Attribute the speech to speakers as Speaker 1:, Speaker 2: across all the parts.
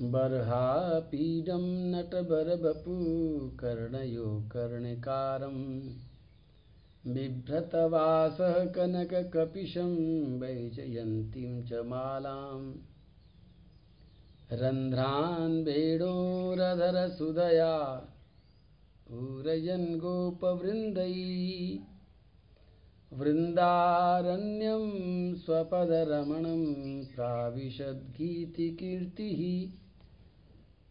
Speaker 1: बर्हापीडं नटबरबपु कर्णयो कर्णिकारं बिभ्रतवासः कनककपिशं वैजयन्तीं च मालाम् रन्ध्रान् वेणोरधरसुदया पूरयन् गोपवृन्दै वृन्दारण्यं स्वपदरमणं प्राविशद्गीतिकीर्तिः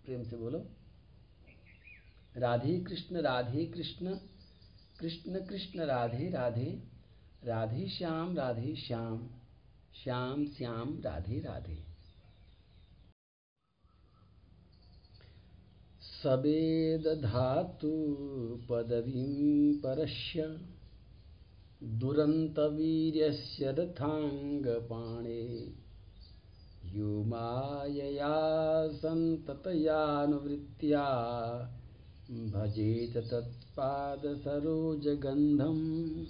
Speaker 1: प्रेम से बोलो। राधे कृष्ण राधे कृष्ण कृष्ण कृष्ण, राधे राधे राधे श्याम राधे श्याम श्याम श्याम, राधे राधे। सवेदधातु पदवीं परस्य दुरन्तवीर्यस्य यो मायया सन्ततयानुवृत्त्या। भजेत तत्पादसरोजगन्धम्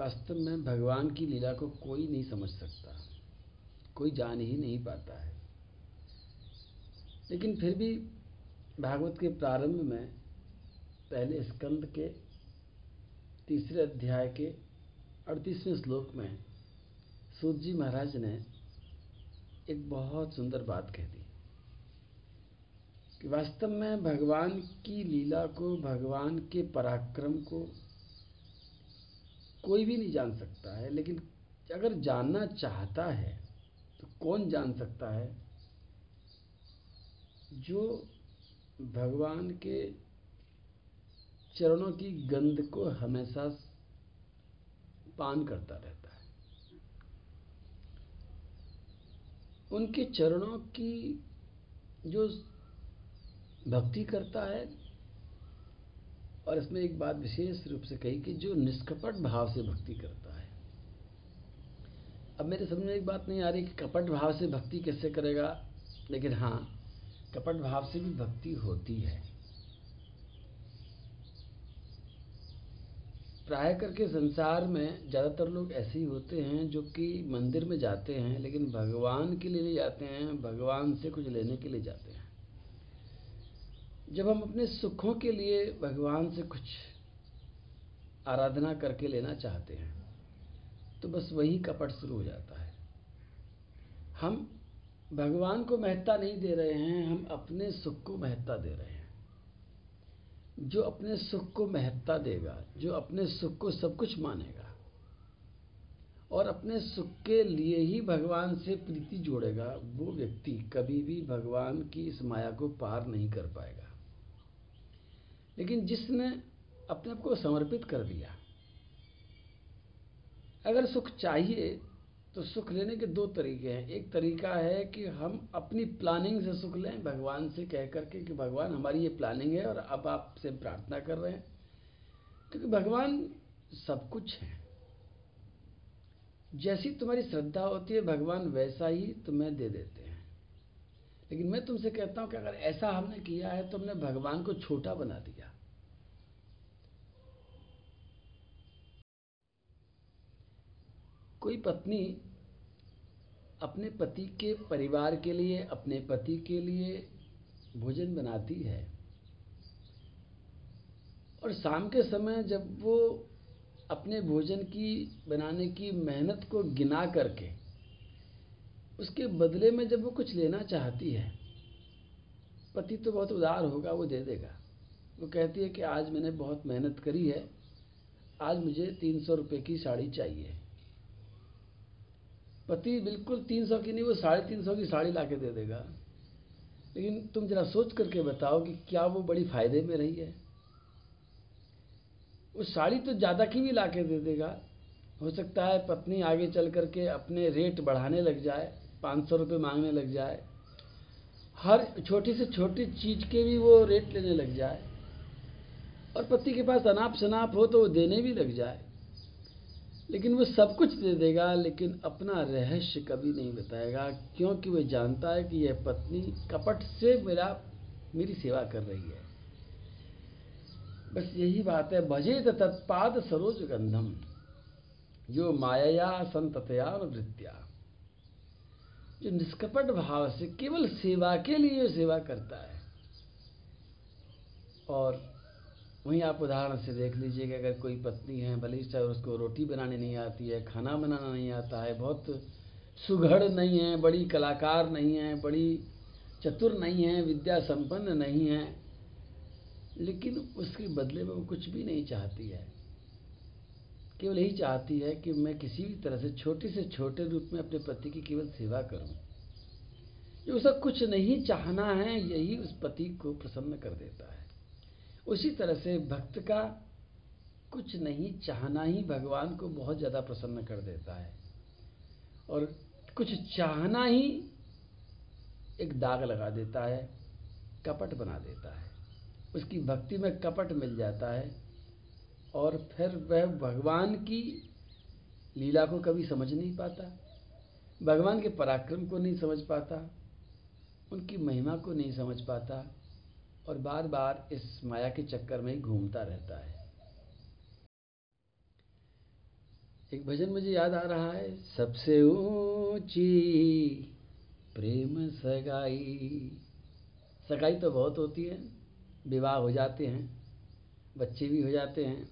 Speaker 1: वास्तव में भगवान की लीला को कोई नहीं समझ सकता। कोई जान ही नहीं पाता है। लेकिन फिर भी भागवत के प्रारंभ में पहले स्कंद के तीसरे अध्याय के अड़तीसवें श्लोक में सूत जी महाराज ने एक बहुत सुंदर बात कह दी कि वास्तव में भगवान की लीला को, भगवान के पराक्रम को कोई भी नहीं जान सकता है, लेकिन अगर जानना चाहता है तो कौन जान सकता है? जो भगवान के चरणों की गंध को हमेशा पान करता रहता है उनके चरणों की जो भक्ति करता है, और इसमें एक बात विशेष रूप से कही कि जो निष्कपट भाव से भक्ति करता है। अब मेरे समझ में एक बात नहीं आ रही कि कपट भाव से भक्ति कैसे करेगा, लेकिन हाँ कपट भाव से भी भक्ति होती है। प्राय करके संसार में ज़्यादातर लोग ऐसे ही होते हैं जो कि मंदिर में जाते हैं, लेकिन भगवान के लिए नहीं जाते हैं, भगवान से कुछ लेने के लिए जाते हैं। जब हम अपने सुखों के लिए भगवान से कुछ आराधना करके लेना चाहते हैं तो बस वही कपट शुरू हो जाता है। हम भगवान को महत्ता नहीं दे रहे हैं, हम अपने सुख को महत्ता दे रहे हैं। जो अपने सुख को महत्ता देगा, जो अपने सुख को सब कुछ मानेगा, और अपने सुख के लिए ही भगवान से प्रीति जोड़ेगा, वो व्यक्ति कभी भी भगवान की इस माया को पार नहीं कर पाएगा। लेकिन जिसने अपने आप को समर्पित कर दिया, अगर सुख चाहिए तो सुख लेने के दो तरीके हैं। एक तरीका है कि हम अपनी प्लानिंग से सुख लें, भगवान से कह करके कि भगवान हमारी ये प्लानिंग है और अब आपसे प्रार्थना कर रहे हैं। क्योंकि भगवान सब कुछ है। जैसी तुम्हारी श्रद्धा होती है, भगवान वैसा ही तुम्हें दे देते हैं। लेकिन मैं तुमसे कहता हूँ कि अगर ऐसा हमने किया है तो हमने भगवान को छोटा बना दिया। कोई पत्नी अपने पति के परिवार के लिए, अपने पति के लिए भोजन बनाती है और शाम के समय जब वो अपने भोजन की, बनाने की मेहनत को गिना करके, उसके बदले में जब वो कुछ लेना चाहती है, पति तो बहुत उदार होगा, वो दे देगा। वो कहती है कि आज मैंने बहुत मेहनत करी है, आज मुझे तीन सौ रुपये की साड़ी चाहिए। पति बिल्कुल तीन सौ की नहीं, वो साढ़े तीन सौ की साड़ी ला के दे देगा। लेकिन तुम जरा सोच करके बताओ कि क्या वो बड़ी फ़ायदे में रही है। वो साड़ी तो ज़्यादा की भी ला के दे देगा। हो सकता है पत्नी आगे चल करके अपने रेट बढ़ाने लग जाए, पाँच सौ रुपये मांगने लग जाए। हर छोटी से छोटी चीज़ के भी वो रेट लेने लग जाए। और पति के पास अनाप शनाप हो तो वो देने भी लग जाए। लेकिन वो सब कुछ दे देगा, लेकिन अपना रहस्य कभी नहीं बताएगा, क्योंकि वह जानता है कि यह पत्नी कपट से मेरा, मेरी सेवा कर रही है। बस यही बात है। भजे तत्पाद सरोज गंधम जो माया संततया वृत्तिया जो निष्कपट भाव से केवल सेवा के लिए सेवा करता है, और वहीं आप उदाहरण से देख लीजिए कि अगर कोई पत्नी है भले चाहे उसको रोटी बनाने नहीं आती है, खाना बनाना नहीं आता है, बहुत सुघड़ नहीं है, बड़ी कलाकार नहीं है, बड़ी चतुर नहीं है, विद्या संपन्न नहीं है, लेकिन उसके बदले में वो कुछ भी नहीं चाहती है। केवल यही चाहती है कि मैं किसी भी तरह से छोटे से छोटे रूप में अपने पति की केवल सेवा करूँ। जो उसका कुछ नहीं चाहना है, यही उस पति को प्रसन्न कर देता है। उसी तरह से भक्त का कुछ नहीं, चाहना ही भगवान को बहुत ज़्यादा प्रसन्न कर देता है। और कुछ चाहना ही एक दाग लगा देता है, कपट बना देता है। उसकी भक्ति में कपट मिल जाता है और फिर वह भगवान की लीला को कभी समझ नहीं पाता, भगवान के पराक्रम को नहीं समझ पाता, उनकी महिमा को नहीं समझ पाता और बार बार इस माया के चक्कर में ही घूमता रहता है। एक भजन मुझे याद आ रहा है, सबसे ऊँची प्रेम सगाई। सगाई तो बहुत होती है, विवाह हो जाते हैं, बच्चे भी हो जाते हैं,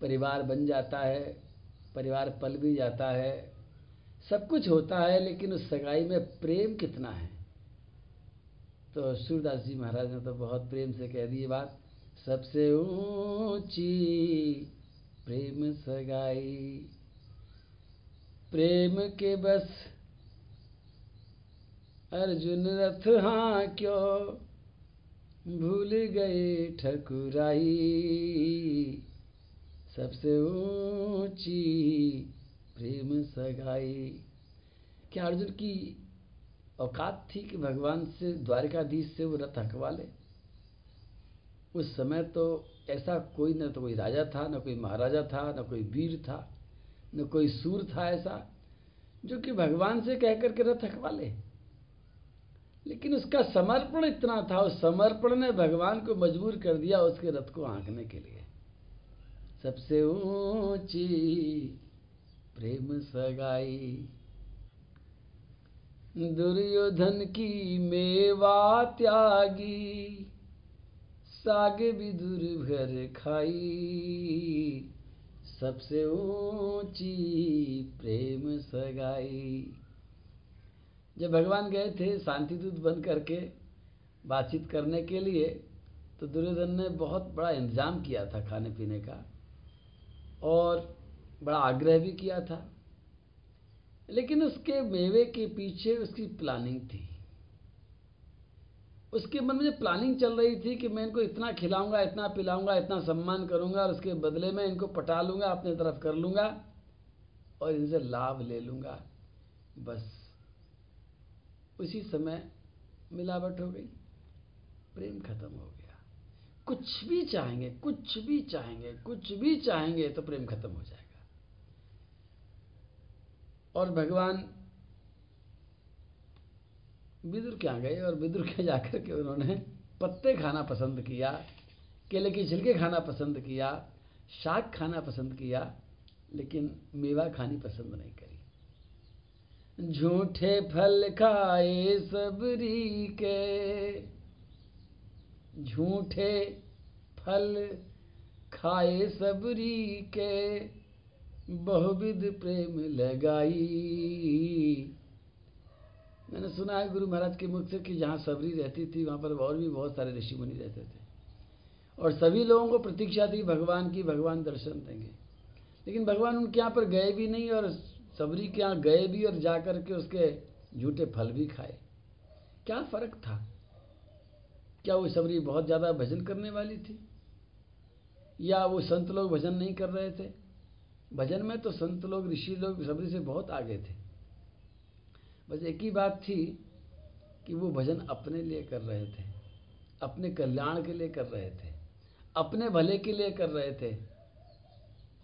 Speaker 1: परिवार बन जाता है, परिवार पल भी जाता है, सब कुछ होता है, लेकिन उस सगाई में प्रेम कितना है? तो सूरदास जी महाराज ने तो बहुत प्रेम से कह दी बात, सबसे ऊँची प्रेम सगाई। प्रेम के बस अर्जुन रथ हाँ क्यों भूल गए ठकुराई? सबसे ऊँची प्रेम सगाई। क्या अर्जुन की औकात थी कि भगवान से, द्वारिकाधीश से वो रथ हकवा ले। उस समय तो ऐसा कोई न तो कोई राजा था, न कोई महाराजा था, न कोई वीर था, न कोई सूर था ऐसा, जो कि भगवान से कह करके रथ हकवा ले। लेकिन उसका समर्पण इतना था, उस समर्पण ने भगवान को मजबूर कर दिया उसके रथ को आंकने के लिए। सबसे ऊँची प्रेम सगाई दुर्योधन की मेवा त्यागी, साग विदुर भर खाई। सबसे ऊँची प्रेम सगाई। जब भगवान गए थे शांति दूत बन करके बातचीत करने के लिए तो दुर्योधन ने बहुत बड़ा इंतज़ाम किया था खाने पीने का और बड़ा आग्रह भी किया था। लेकिन उसके मेवे के पीछे उसकी प्लानिंग थी। उसके मन में प्लानिंग चल रही थी कि मैं इनको इतना खिलाऊँगा, इतना पिलाऊँगा, इतना सम्मान करूँगा और उसके बदले में इनको पटा लूँगा, अपने तरफ़ कर लूँगा और इनसे लाभ ले लूँगा। बस उसी समय मिलावट हो गई। प्रेम खत्म हो गया। कुछ भी चाहेंगे, कुछ भी चाहेंगे, कुछ भी चाहेंगे तो प्रेम खत्म हो जाएगा। और भगवान विदुर क्या गए और विदुर के जाकर के उन्होंने पत्ते खाना पसंद किया, केले की छिलके खाना पसंद किया, शाक खाना पसंद किया, लेकिन मेवा खानी पसंद नहीं करी। झूठे फल खाए सबरी के, झूठे फल खाए सबरी के। बहुविध प्रेम लगाई। मैंने सुना है गुरु महाराज के मुख से कि जहाँ सबरी रहती थी, वहाँ पर और भी बहुत सारे ऋषि मुनि रहते थे। और सभी लोगों को प्रतीक्षा थी, भगवान की भगवान दर्शन देंगे। लेकिन भगवान उनके यहाँ पर गए भी नहीं और सबरी के यहाँ गए भी और जा कर के उसके झूठे फल भी खाए। क्या फ़र्क था? क्या वो सबरी बहुत ज़्यादा भजन करने वाली थी? या वो संत लोग भजन नहीं कर रहे थे? भजन में तो संत लोग, ऋषि लोग सबरी से बहुत आगे थे। बस एक ही बात थी कि वो भजन अपने लिए कर रहे थे, अपने कल्याण के लिए कर रहे थे, अपने भले के लिए कर रहे थे।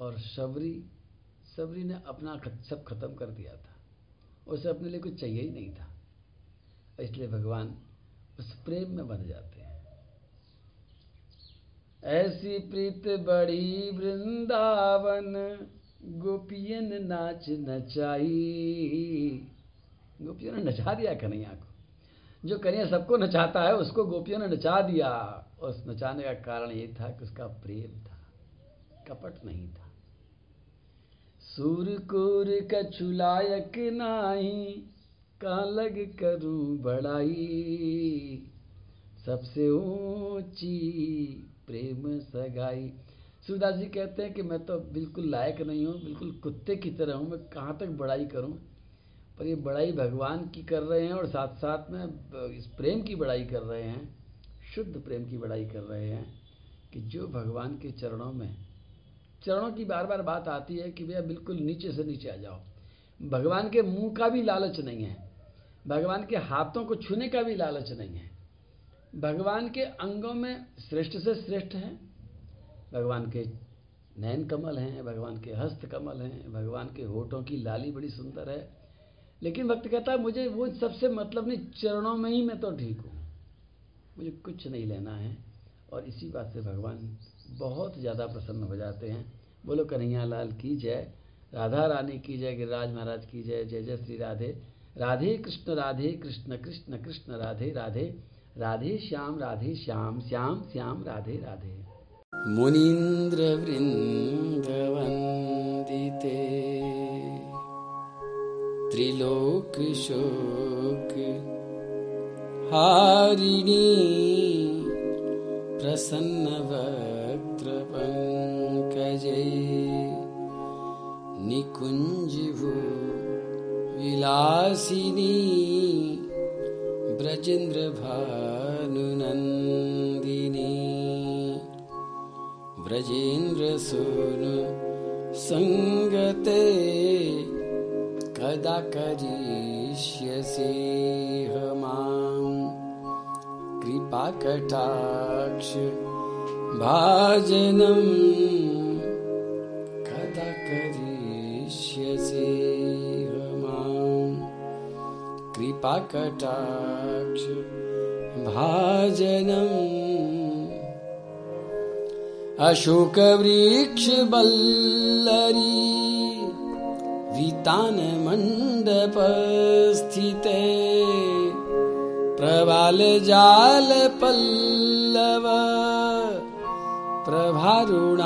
Speaker 1: और शबरी सबरी ने अपना सब खत्म कर दिया था। उसे अपने लिए कुछ चाहिए ही नहीं था। इसलिए भगवान उस प्रेम में बन जाते हैं। ऐसी प्रीत बड़ी वृंदावन गोपियन नाच नचाई। गोपियों ने नचा दिया कन्हैया को। जो कन्हैया सबको नचाता है, उसको गोपियों ने नचा दिया। उस नचाने का कारण ये था कि उसका प्रेम था, कपट नहीं था। सूर कुर कछुलायक नाही का लग करूँ बड़ाई। सबसे ऊँची प्रेम सगाई। सूरदास जी कहते हैं कि मैं तो बिल्कुल लायक नहीं हूँ, बिल्कुल कुत्ते की तरह हूँ, मैं कहाँ तक बड़ाई करूँ? पर ये बड़ाई भगवान की कर रहे हैं और साथ साथ में इस प्रेम की बड़ाई कर रहे हैं, शुद्ध प्रेम की बड़ाई कर रहे हैं कि जो भगवान के चरणों में, चरणों की बार बार बात आती है कि भैया बिल्कुल नीचे से नीचे आ जाओ। भगवान के मुँह का भी लालच नहीं है, भगवान के हाथों को छूने का भी लालच नहीं है। भगवान के अंगों में श्रेष्ठ से श्रेष्ठ हैं भगवान के नयन कमल हैं, भगवान के हस्त कमल हैं, भगवान के होठों की लाली बड़ी सुंदर है। लेकिन वक्त कहता है, मुझे वो सबसे मतलब नहीं, चरणों में ही मैं तो ठीक हूँ। मुझे कुछ नहीं लेना है। और इसी बात से भगवान बहुत ज़्यादा प्रसन्न हो जाते हैं। बोलो कन्हैया लाल की जय। राधा रानी, की जय। गिरिराज महाराज, की जय। जय जय श्री राधे। राधे कृष्ण राधे कृष्ण कृष्ण कृष्ण, राधे राधे। राधे श्याम राधे श्याम श्याम श्याम, राधे राधे। मुनीन्द्रवृन्दवन्दिते। त्रिलोकशोक हारिणी प्रसन्नवक्त्रपङ्कजे निकुञ्जभू विलासिनी ब्रजेन्द्रभानुनन्दिनी व्रजेन्द्रसूनु सङ्गते कदा करिष्यसि मां। कृपाकटाक्ष भाजनं कदा करिष्यसि मां। कृपाकटाक्ष भाजनम् अशोकवृक्षबल्लरी वितानमण्डपस्थिते प्रबालजालपल्लव प्रभारुणाङ्घ्रिकोमले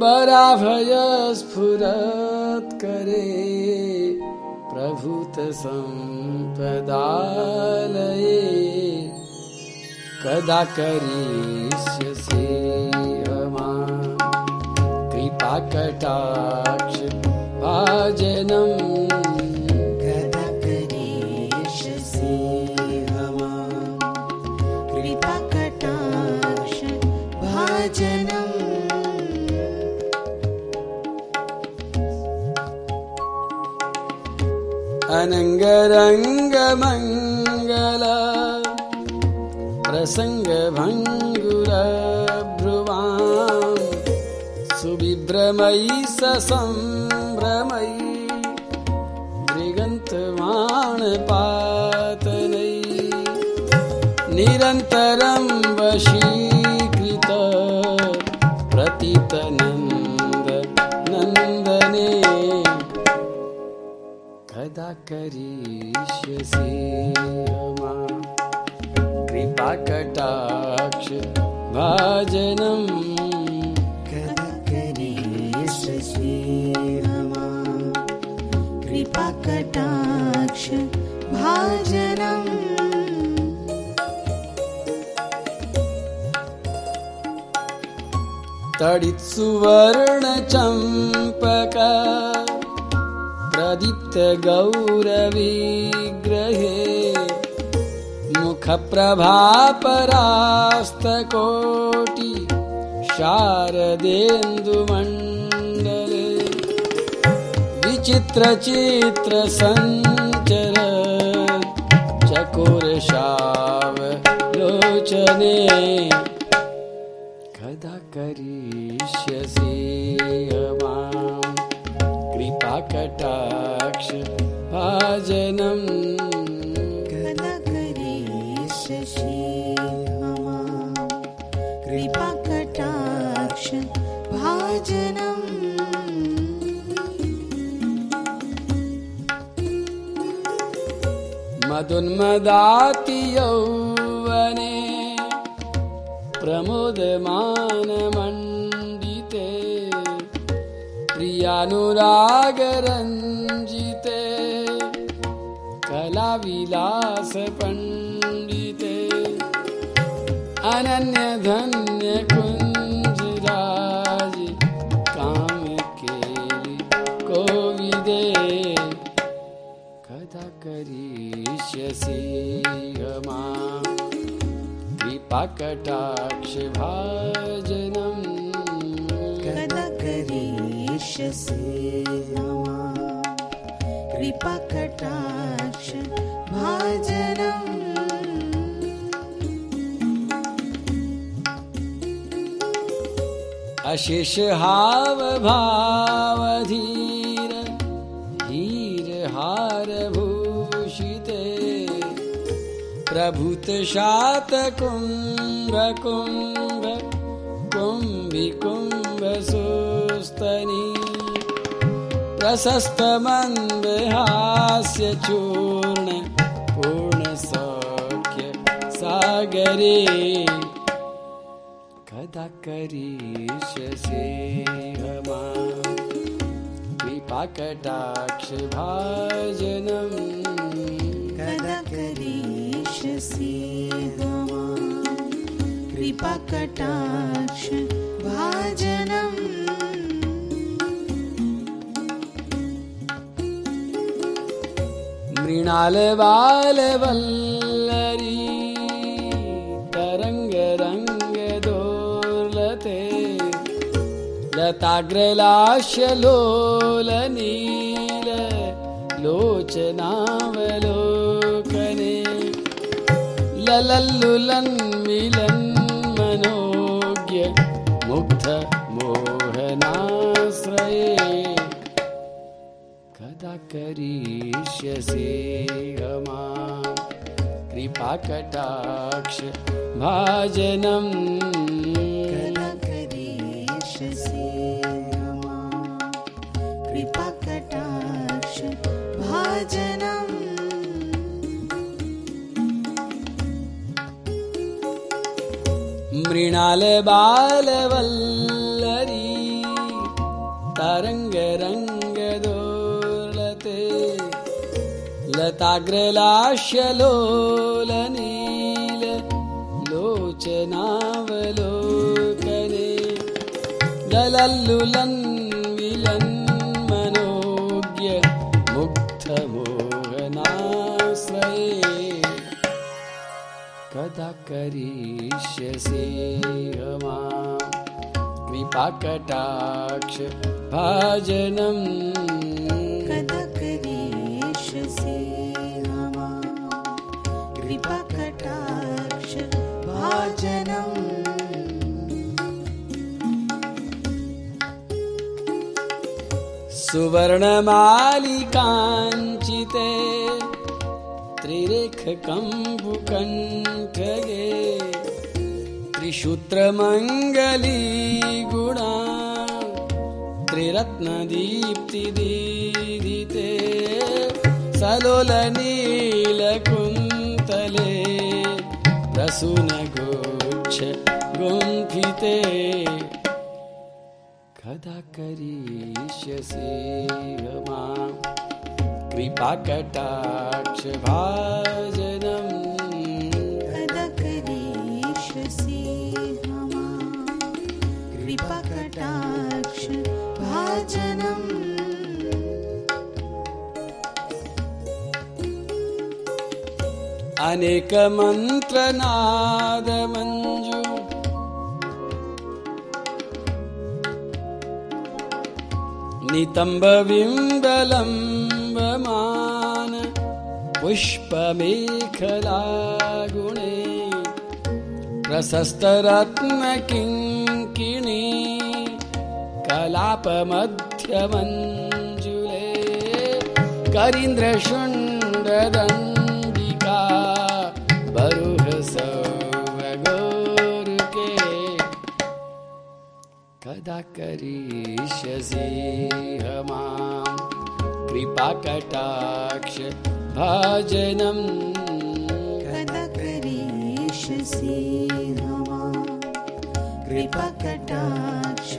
Speaker 1: बराभयस्फुरत्करे प्रभूतसम्पदालये कदा करिष्यसि कृपाकटाक्ष भाजनम्
Speaker 2: कदा करिष्यसि कृपाकटाक्ष भाजनम्
Speaker 1: अनङ्गरङ्गमङ्गला प्रसङ्गभङ्गुरभ्रुवाम् सुविभ्रमयि ससम्भ्रमयि मृगन्तमाणपातनै निरन्तरं वशीकृत प्रतितनन्द नन्दने। कदा करिष्यसि कटाक्ष भाजनम्
Speaker 2: कृपाकटाक्ष भजनम्
Speaker 1: तडित् प्रदीप्तगौरविग्रहे मुखप्रभापरास्तकोटि शारदेन्दुमण्डले विचित्रचित्रसञ्चर चकुरलोचने कदा करिष्यसि मां?
Speaker 2: कृपाकटाक्षपाजनम् मम कृपाकटाक्ष भाजनम्।
Speaker 1: मदुन्मदाति यौवने प्रमुदमानमण्डिते प्रियानुरागरञ्जिते कलाविलासपण्डिते अनन्यधन्यकुञ्जराज काम्यकेलि कोविदे। कदा करिष्यसि माँ। कृपाकटाक्ष भाजनम्।
Speaker 2: कदा करिष्यसि मम कृपाकटाक्ष भाजनम्।
Speaker 1: अशिष हाव भावधीर हीर हार भूषिते। प्रभुत शात कुम्भ कुम्भ, कुम्भि, कुम्भ सुस्तनी। प्रशस्त मन्दहास्य चूर्ण, पूर्ण सौख्य सागरे। ीष कृपा कटाक्ष भजनम्
Speaker 2: कृपा कटाक्ष भजनम्
Speaker 1: मृणालबालवल्ल लताग्रलास्यलोलनील लोचनावलोकने। ललल्लुलन्मिलन् मनोज्ञ मुग्ध मोहनाश्रये कदा करिष्यसि माँ कृपाकटाक्ष भाजनम्।
Speaker 2: मृणाल
Speaker 1: बालवल्लरी तरङ्गरङ्गदोलते लताग्रलाश्यलोलनील लोचनावलोकने दलल्लुलन् करिष्यसि मां। कृपाकटाक्ष भाजनम्।
Speaker 2: कदा करिष्यसि मम कृपाकटाक्ष भाजनम्।
Speaker 1: सुवर्णमालिकाञ्चिते त्रिरेखकम्बुकण्ठगे त्रिशूत्रमङ्गली गुणा त्रिरत्नदीप्तिदीदिते सलोलनीलकुन्तले प्रसूनगोच्छ गुम्फिते कदा करिष्यसि मां
Speaker 2: कृपाकटाक्षभाजनम् अनेकमन्त्रनादमञ्जु नितम्बविन्दलम्।
Speaker 1: अनेकमन्त्रनादमञ्जु नितम्बबिम्बलम्बमान पुष्पमेखलागुणे प्रशस्तरत्नकिङ्किणी कलापमध्यमञ्जुले करीन्द्रशुण्डदण्डिका भाजनम्
Speaker 2: हमा कृपाकटाक्ष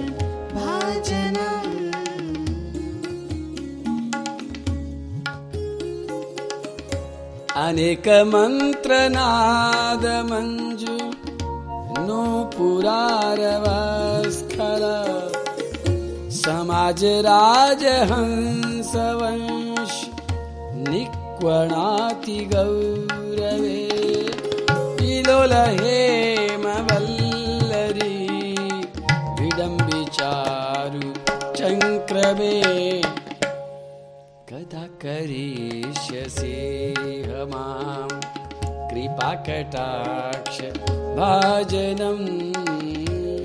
Speaker 2: भाजनम्
Speaker 1: अनेकमन्त्रनादमञ्जु नो पुरारवस्खल समाजराजहंसवंश निक्वणाति गौरवे विलोलहेमवल्लरी विडम्बिचारु चङ्क्रमे कदा करिष्यसि माँ कृपाकटाक्ष भाजनम्।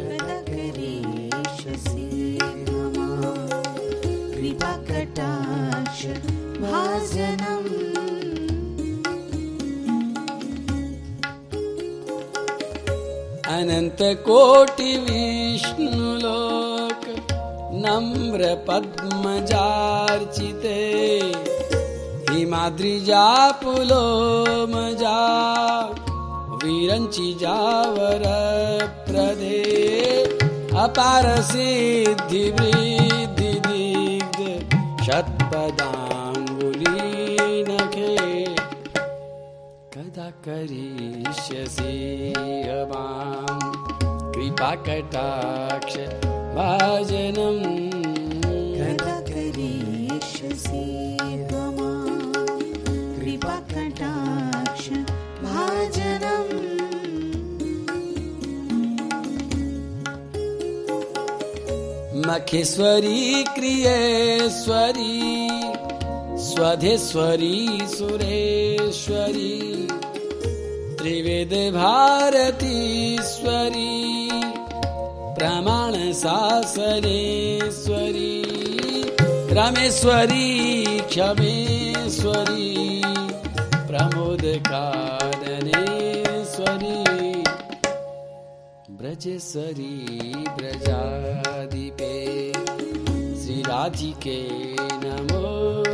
Speaker 2: कदा करिष्यसि हमा कृपाकटाक्ष भाजनम्
Speaker 1: अनन्तकोटिविष्णुलोक नम्रपद्मजार्चिते हिमाद्रिजा पुलोमजा विरञ्चि जावरप्रदे अपार सिद्धि वृद्धि दिग्ध शतपदाङ्गुलीनखे करिष्यसि माँ कृपाकटाक्ष भाजनम्।
Speaker 2: कदा करिष्यसि हमा कृपाकटाक्ष भाजनम्।
Speaker 1: मखेश्वरी क्रियेश्वरी स्वधेश्वरी सुरेश्वरी। त्रिवेद भारतीश्वरी प्रमाण शासनेश्वरी रमेश्वरी क्षमेश्वरी प्रमोद काननेश्वरी ब्रजेश्वरी ब्रजाधिपे श्रीराधिके नमोऽस्तु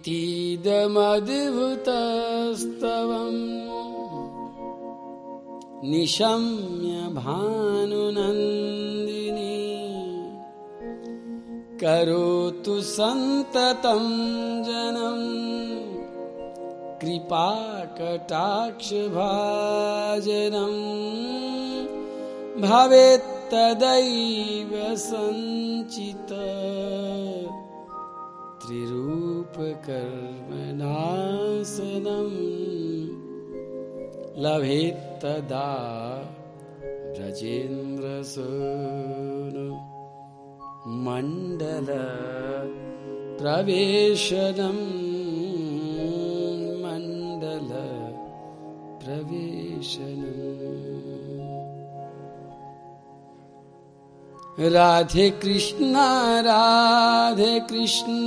Speaker 1: इतीदमद्भुतस्तवम् निशम्य भानुनन्दिनी। करोतु सन्ततं जनम् कृपाकटाक्षभाजनम्। भवेत्तदैव सञ्चित त्रिरूपकर्मनाशनम् लभेत्तदा ब्रजेन्द्रसूनु मण्डल प्रवेशनम् मण्डल प्रवेशनम्। राधे कृष्ण राधे कृष्ण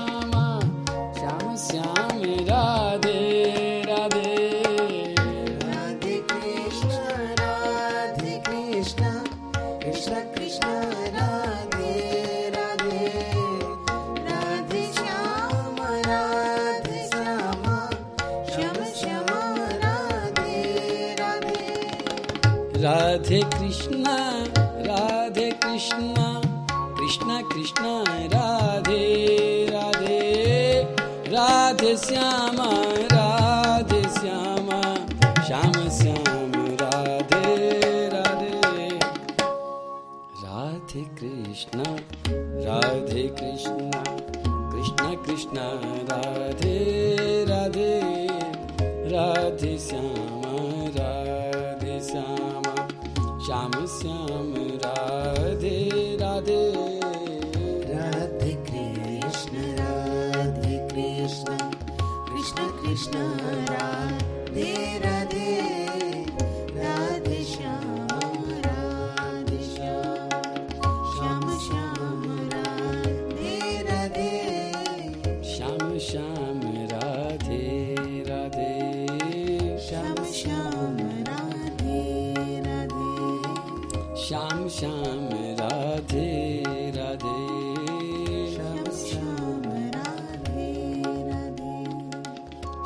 Speaker 2: राधे
Speaker 1: कृष्णा राधे कृष्णा कृष्णा कृष्णा राधे राधे राधे श्यामा।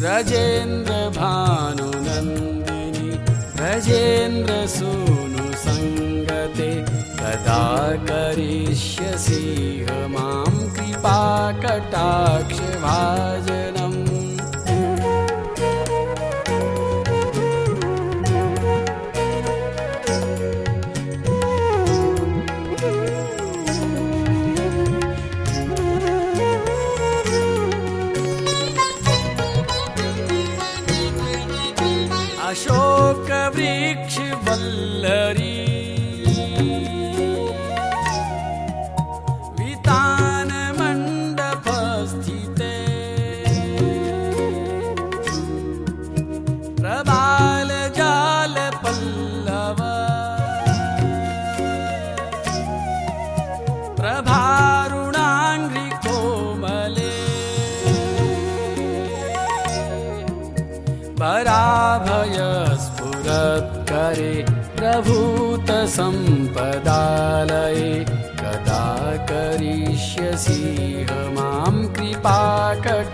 Speaker 1: व्रजेन्द्रभानुनन्दिनी ग्रजेन्द्रसूनुसङ्गते कदा करिष्यसि मां कृपाकटाक्षभाजन भूतसम्पदालये कदा करिष्यसि मां कृपाकटाक्षभाज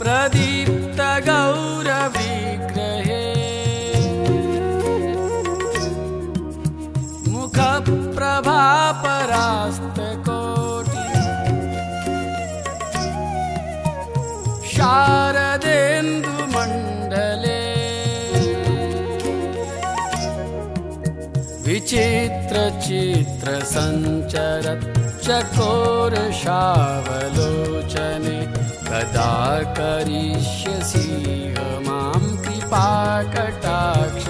Speaker 1: प्रदीप्त गौरविग्रहे मुखप्रभापरास्तकोटि शारदेन्दुमण्डले विचित्रचित्रसञ्चरत् चकोरशावलोचने कदा करिष्यसि मां कृपाकटाक्ष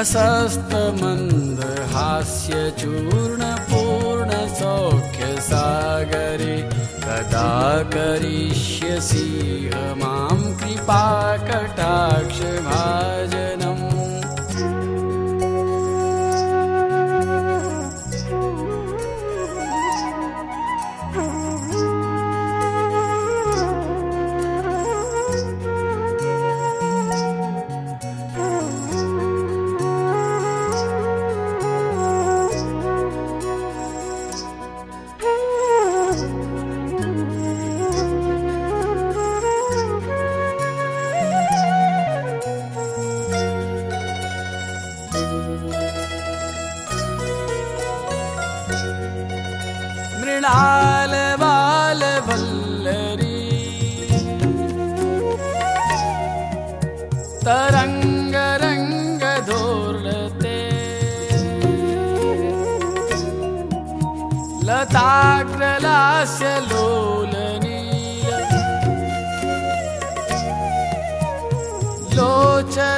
Speaker 1: प्रशस्तमन्दहास्यचूर्णपूर्णसौख्यसागरे कदा करिष्यसि। माँ कृपाकटा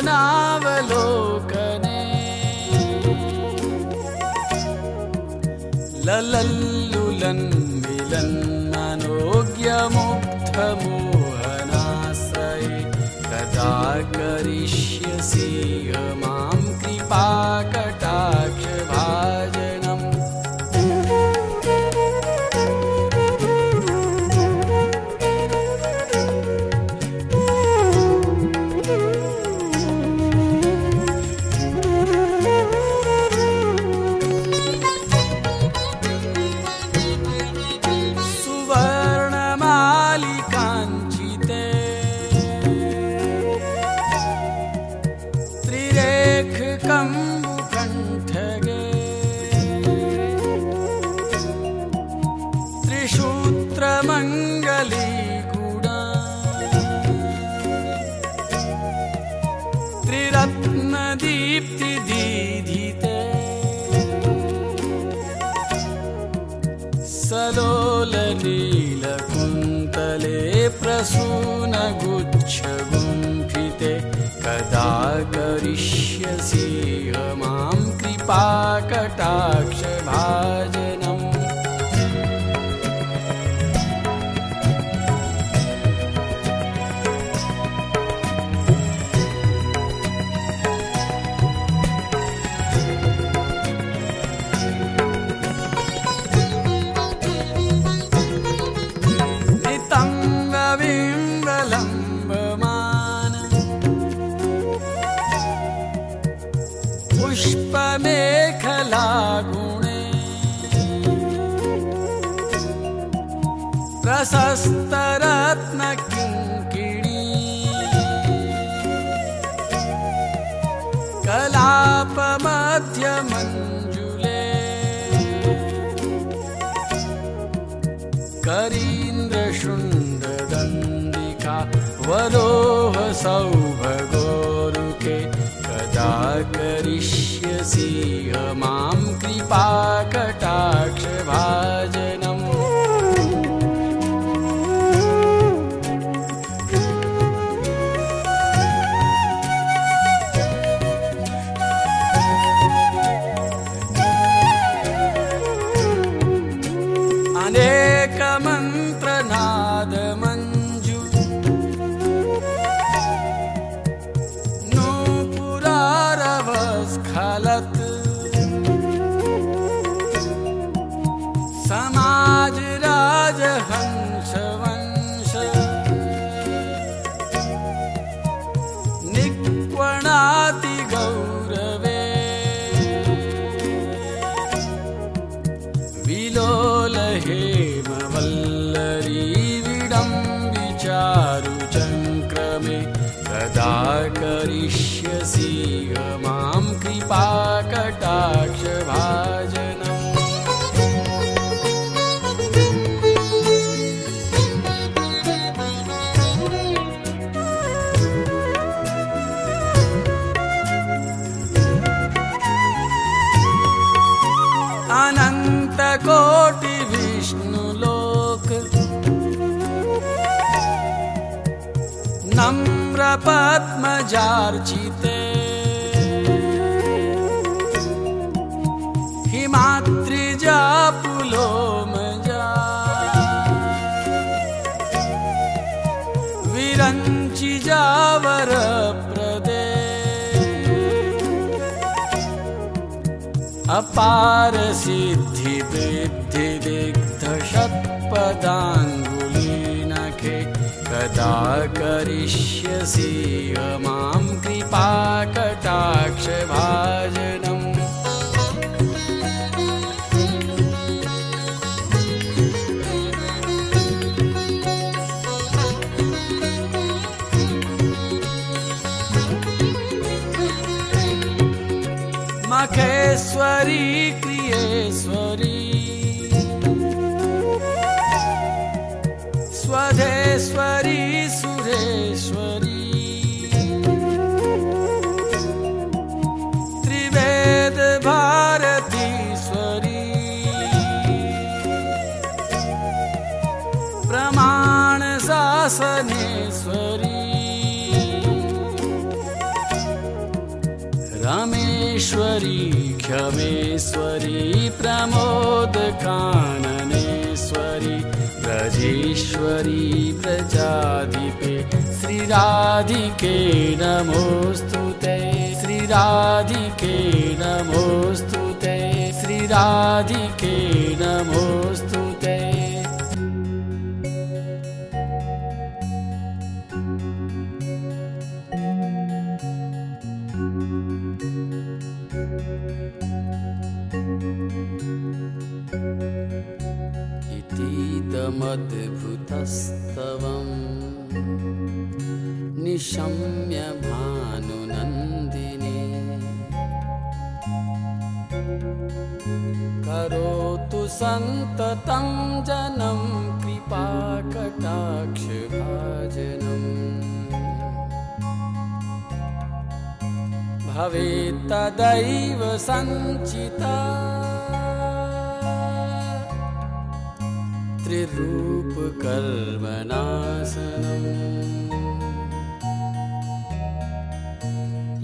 Speaker 1: लोकने ललल्लुलन् मिलन् अनोग्यमुखमोहनासै कदा करिष्यसि? नूपुरारवस्खलत् नम्रपद्मजार्चिते हिमाद्रिजा पुलोमजा विरञ्चिजावरप्रदे अपार सिद्धि वृद्धि दिग्ध कदा करिष्यसि मां कृपाकटाक्षभाजनम्। मखेश्वरी रमेश्वरी क्षमेश्वरी प्रमोदकाननेश्वरी श्रीराधिके नमोऽस्तु ते श्रीराधिके नमोऽस्तु ते श्रीराधिके नमोऽस्तु निशम्य भानुनन्दिनी करोतु सन्ततं जनं कृपाकटाक्षभाजनम्। भवेत् तदैव सञ्चिता। श्रीरूपकर्मणासनम्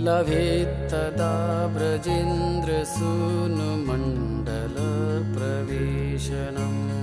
Speaker 1: लभेत्तदा व्रजेन्द्रसूनुमण्डलप्रवेशनम्